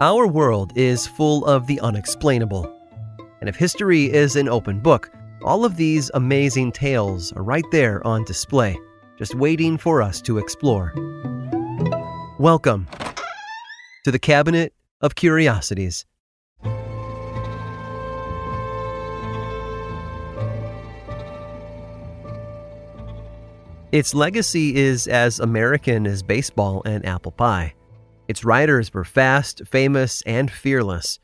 Our world is full of the unexplainable. And if history is an open book, all of these amazing tales are right there on display, just waiting for us to explore. Welcome to the Cabinet of Curiosities. Its legacy is as American as baseball and apple pie. Its writers were fast, famous, and fearless.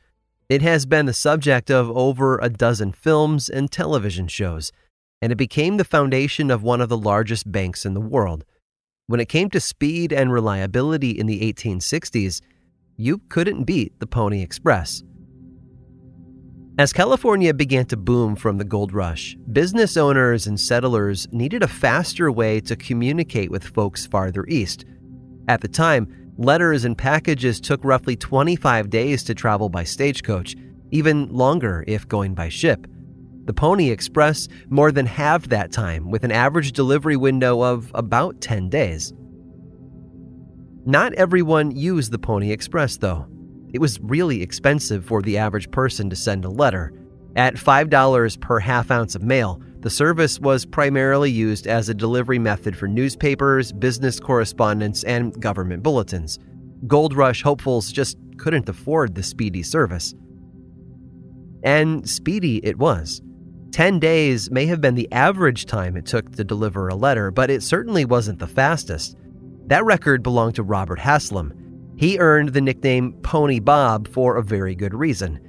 It has been the subject of over a dozen films and television shows, and it became the foundation of one of the largest banks in the world. When it came to speed and reliability in the 1860s, you couldn't beat the Pony Express. As California began to boom from the gold rush, business owners and settlers needed a faster way to communicate with folks farther east. At the time, letters and packages took roughly 25 days to travel by stagecoach, even longer if going by ship. The Pony Express more than halved that time, with an average delivery window of about 10 days. Not everyone used the Pony Express, though. It was really expensive for the average person to send a letter. At $5 per half ounce of mail, the service was primarily used as a delivery method for newspapers, business correspondence, and government bulletins. Gold Rush hopefuls just couldn't afford the speedy service. And speedy it was. 10 days may have been the average time it took to deliver a letter, but it certainly wasn't the fastest. That record belonged to Robert Haslam, he earned the nickname Pony Bob for a very good reason.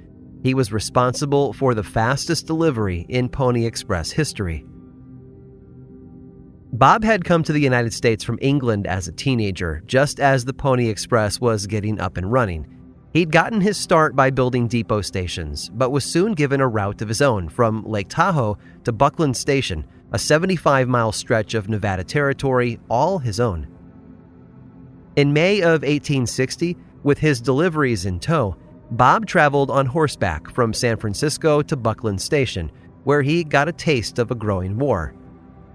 He was responsible for the fastest delivery in Pony Express history. Bob had come to the United States from England as a teenager, just as the Pony Express was getting up and running. He'd gotten his start by building depot stations, but was soon given a route of his own from Lake Tahoe to Buckland Station, a 75 mile stretch of Nevada territory, all his own. In May of 1860, with his deliveries in tow, Bob traveled on horseback from San Francisco to Buckland Station, where he got a taste of a growing war.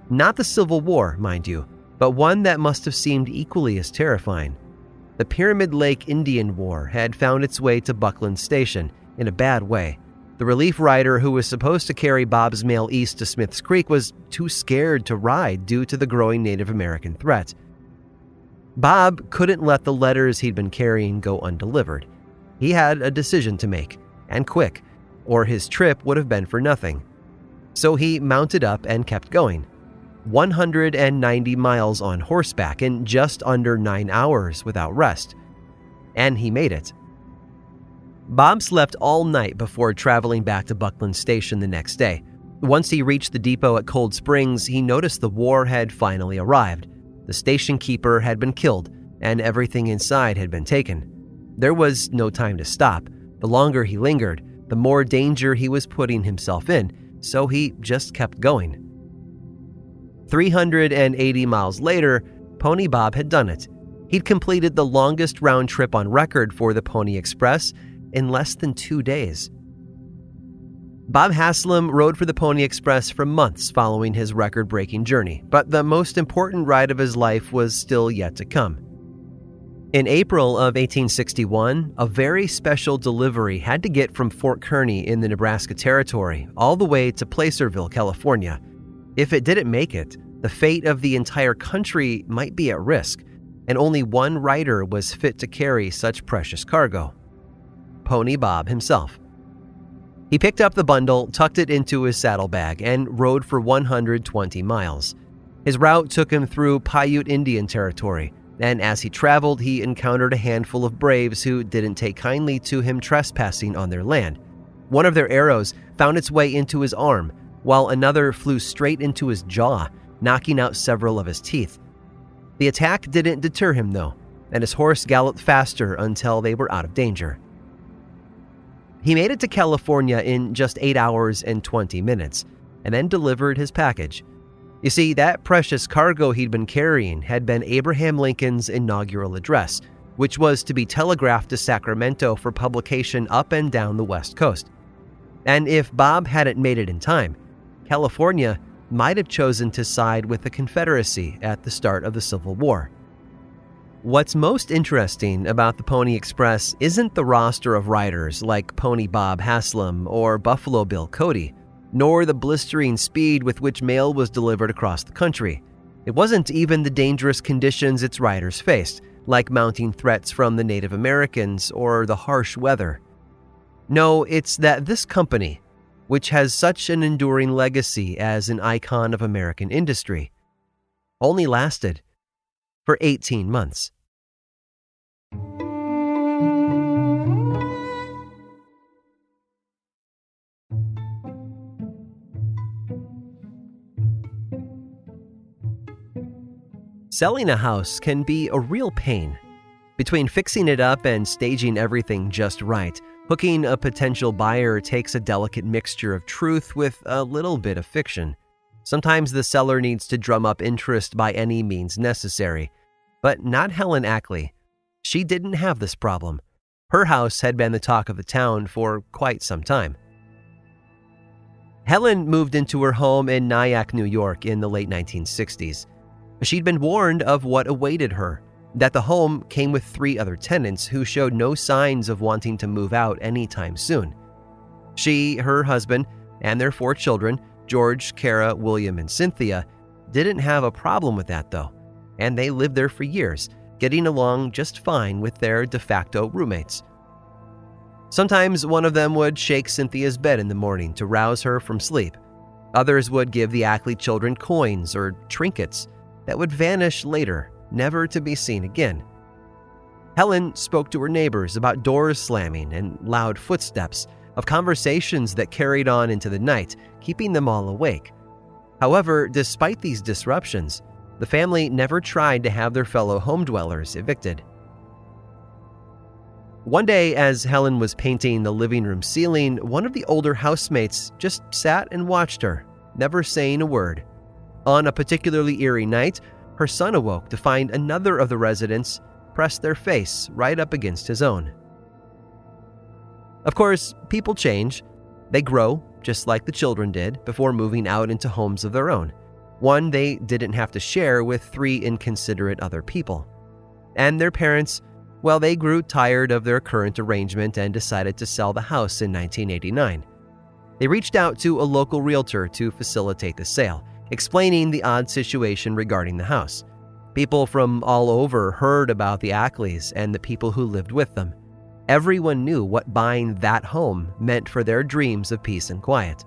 Not the Civil War, mind you, but one that must have seemed equally as terrifying. The Pyramid Lake Indian War had found its way to Buckland Station in a bad way. The relief rider who was supposed to carry Bob's mail east to Smith's Creek was too scared to ride due to the growing Native American threat. Bob couldn't let the letters he'd been carrying go undelivered. He had a decision to make, and quick, or his trip would have been for nothing. So he mounted up and kept going. 190 miles on horseback in just under nine hours without rest. And he made it. Bob slept all night before traveling back to Buckland Station the next day. Once he reached the depot at Cold Springs, he noticed the war had finally arrived. The station keeper had been killed, and everything inside had been taken. There was no time to stop. The longer he lingered, the more danger he was putting himself in, so he just kept going. 380 miles later, Pony Bob had done it. He'd completed the longest round trip on record for the Pony Express in less than two days. Bob Haslam rode for the Pony Express for months following his record breaking journey, but the most important ride of his life was still yet to come. In April of 1861, a very special delivery had to get from Fort Kearny in the Nebraska Territory all the way to Placerville, California. If it didn't make it, the fate of the entire country might be at risk, and only one rider was fit to carry such precious cargo Pony Bob himself. He picked up the bundle, tucked it into his saddlebag, and rode for 120 miles. His route took him through Paiute Indian territory, and as he traveled, he encountered a handful of braves who didn't take kindly to him trespassing on their land. One of their arrows found its way into his arm, while another flew straight into his jaw, knocking out several of his teeth. The attack didn't deter him, though, and his horse galloped faster until they were out of danger. He made it to California in just 8 hours and 20 minutes, and then delivered his package. You see, that precious cargo he'd been carrying had been Abraham Lincoln's inaugural address, which was to be telegraphed to Sacramento for publication up and down the West Coast. And if Bob hadn't made it in time, California might have chosen to side with the Confederacy at the start of the Civil War. What's most interesting about the Pony Express isn't the roster of riders like Pony Bob Haslam or Buffalo Bill Cody, nor the blistering speed with which mail was delivered across the country. It wasn't even the dangerous conditions its riders faced, like mounting threats from the Native Americans or the harsh weather. No, it's that this company, which has such an enduring legacy as an icon of American industry, only lasted for 18 months. Selling a house can be a real pain. Between fixing it up and staging everything just right, hooking a potential buyer takes a delicate mixture of truth with a little bit of fiction. Sometimes the seller needs to drum up interest by any means necessary. But not Helen Ackley. She didn't have this problem. Her house had been the talk of the town for quite some time. Helen moved into her home in Nyack, New York in the late 1960s. She'd been warned of what awaited her that the home came with three other tenants who showed no signs of wanting to move out anytime soon. She, her husband, and their four children, George, Kara, William, and Cynthia, didn't have a problem with that though, and they lived there for years, getting along just fine with their de facto roommates. Sometimes one of them would shake Cynthia's bed in the morning to rouse her from sleep. Others would give the Ackley children coins or trinkets that would vanish later, never to be seen again. Helen spoke to her neighbors about doors slamming and loud footsteps, of conversations that carried on into the night, keeping them all awake. However, despite these disruptions, the family never tried to have their fellow home dwellers evicted. One day, as Helen was painting the living room ceiling, one of the older housemates just sat and watched her, never saying a word. On a particularly eerie night, her son awoke to find another of the residents press their face right up against his own. Of course, people change. They grow, just like the children did, before moving out into homes of their own. One they didn't have to share with three inconsiderate other people. And their parents, well, they grew tired of their current arrangement and decided to sell the house in 1989. They reached out to a local realtor to facilitate the sale explaining the odd situation regarding the house. People from all over heard about the Ackleys and the people who lived with them. Everyone knew what buying that home meant for their dreams of peace and quiet.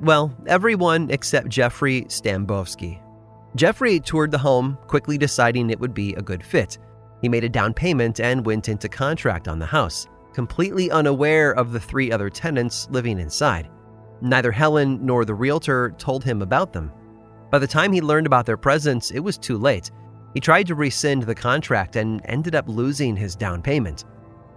Well, everyone except Jeffrey Stambovsky. Jeffrey toured the home, quickly deciding it would be a good fit. He made a down payment and went into contract on the house, completely unaware of the three other tenants living inside. Neither Helen nor the realtor told him about them. By the time he learned about their presence, it was too late. He tried to rescind the contract and ended up losing his down payment.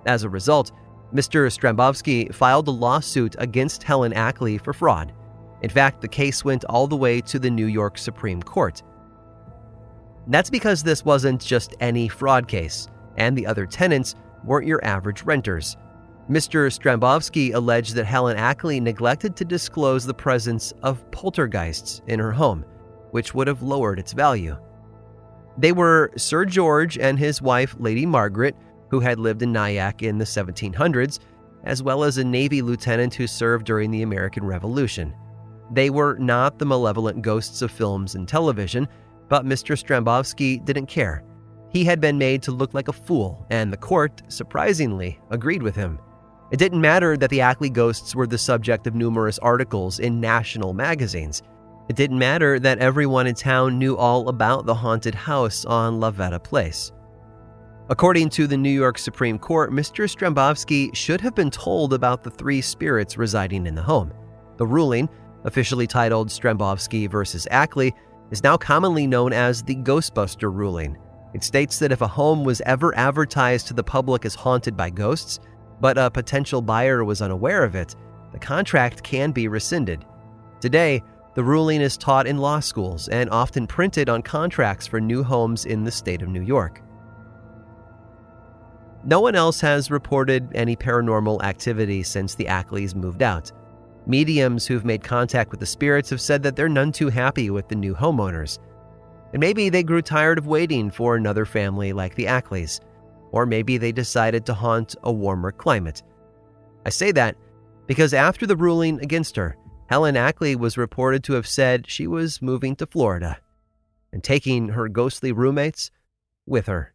As a result, Mr. Strambovsky filed a lawsuit against Helen Ackley for fraud. In fact, the case went all the way to the New York Supreme Court. That's because this wasn't just any fraud case, and the other tenants weren't your average renters. Mr. Strambovsky alleged that Helen Ackley neglected to disclose the presence of poltergeists in her home, which would have lowered its value. They were Sir George and his wife, Lady Margaret, who had lived in Nyack in the 1700s, as well as a Navy lieutenant who served during the American Revolution. They were not the malevolent ghosts of films and television, but Mr. Strambovsky didn't care. He had been made to look like a fool, and the court, surprisingly, agreed with him. It didn't matter that the Ackley ghosts were the subject of numerous articles in national magazines. It didn't matter that everyone in town knew all about the haunted house on LaVeta Place. According to the New York Supreme Court, Mr. Strambovsky should have been told about the three spirits residing in the home. The ruling, officially titled Strambovsky versus Ackley, is now commonly known as the Ghostbuster ruling. It states that if a home was ever advertised to the public as haunted by ghosts, but a potential buyer was unaware of it, the contract can be rescinded. Today, the ruling is taught in law schools and often printed on contracts for new homes in the state of New York. No one else has reported any paranormal activity since the Ackleys moved out. Mediums who've made contact with the spirits have said that they're none too happy with the new homeowners. And maybe they grew tired of waiting for another family like the Ackleys. Or maybe they decided to haunt a warmer climate. I say that because after the ruling against her, Helen Ackley was reported to have said she was moving to Florida and taking her ghostly roommates with her.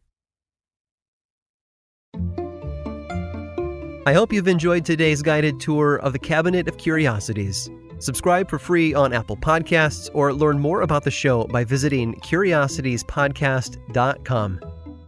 I hope you've enjoyed today's guided tour of the Cabinet of Curiosities. Subscribe for free on Apple Podcasts or learn more about the show by visiting curiositiespodcast.com.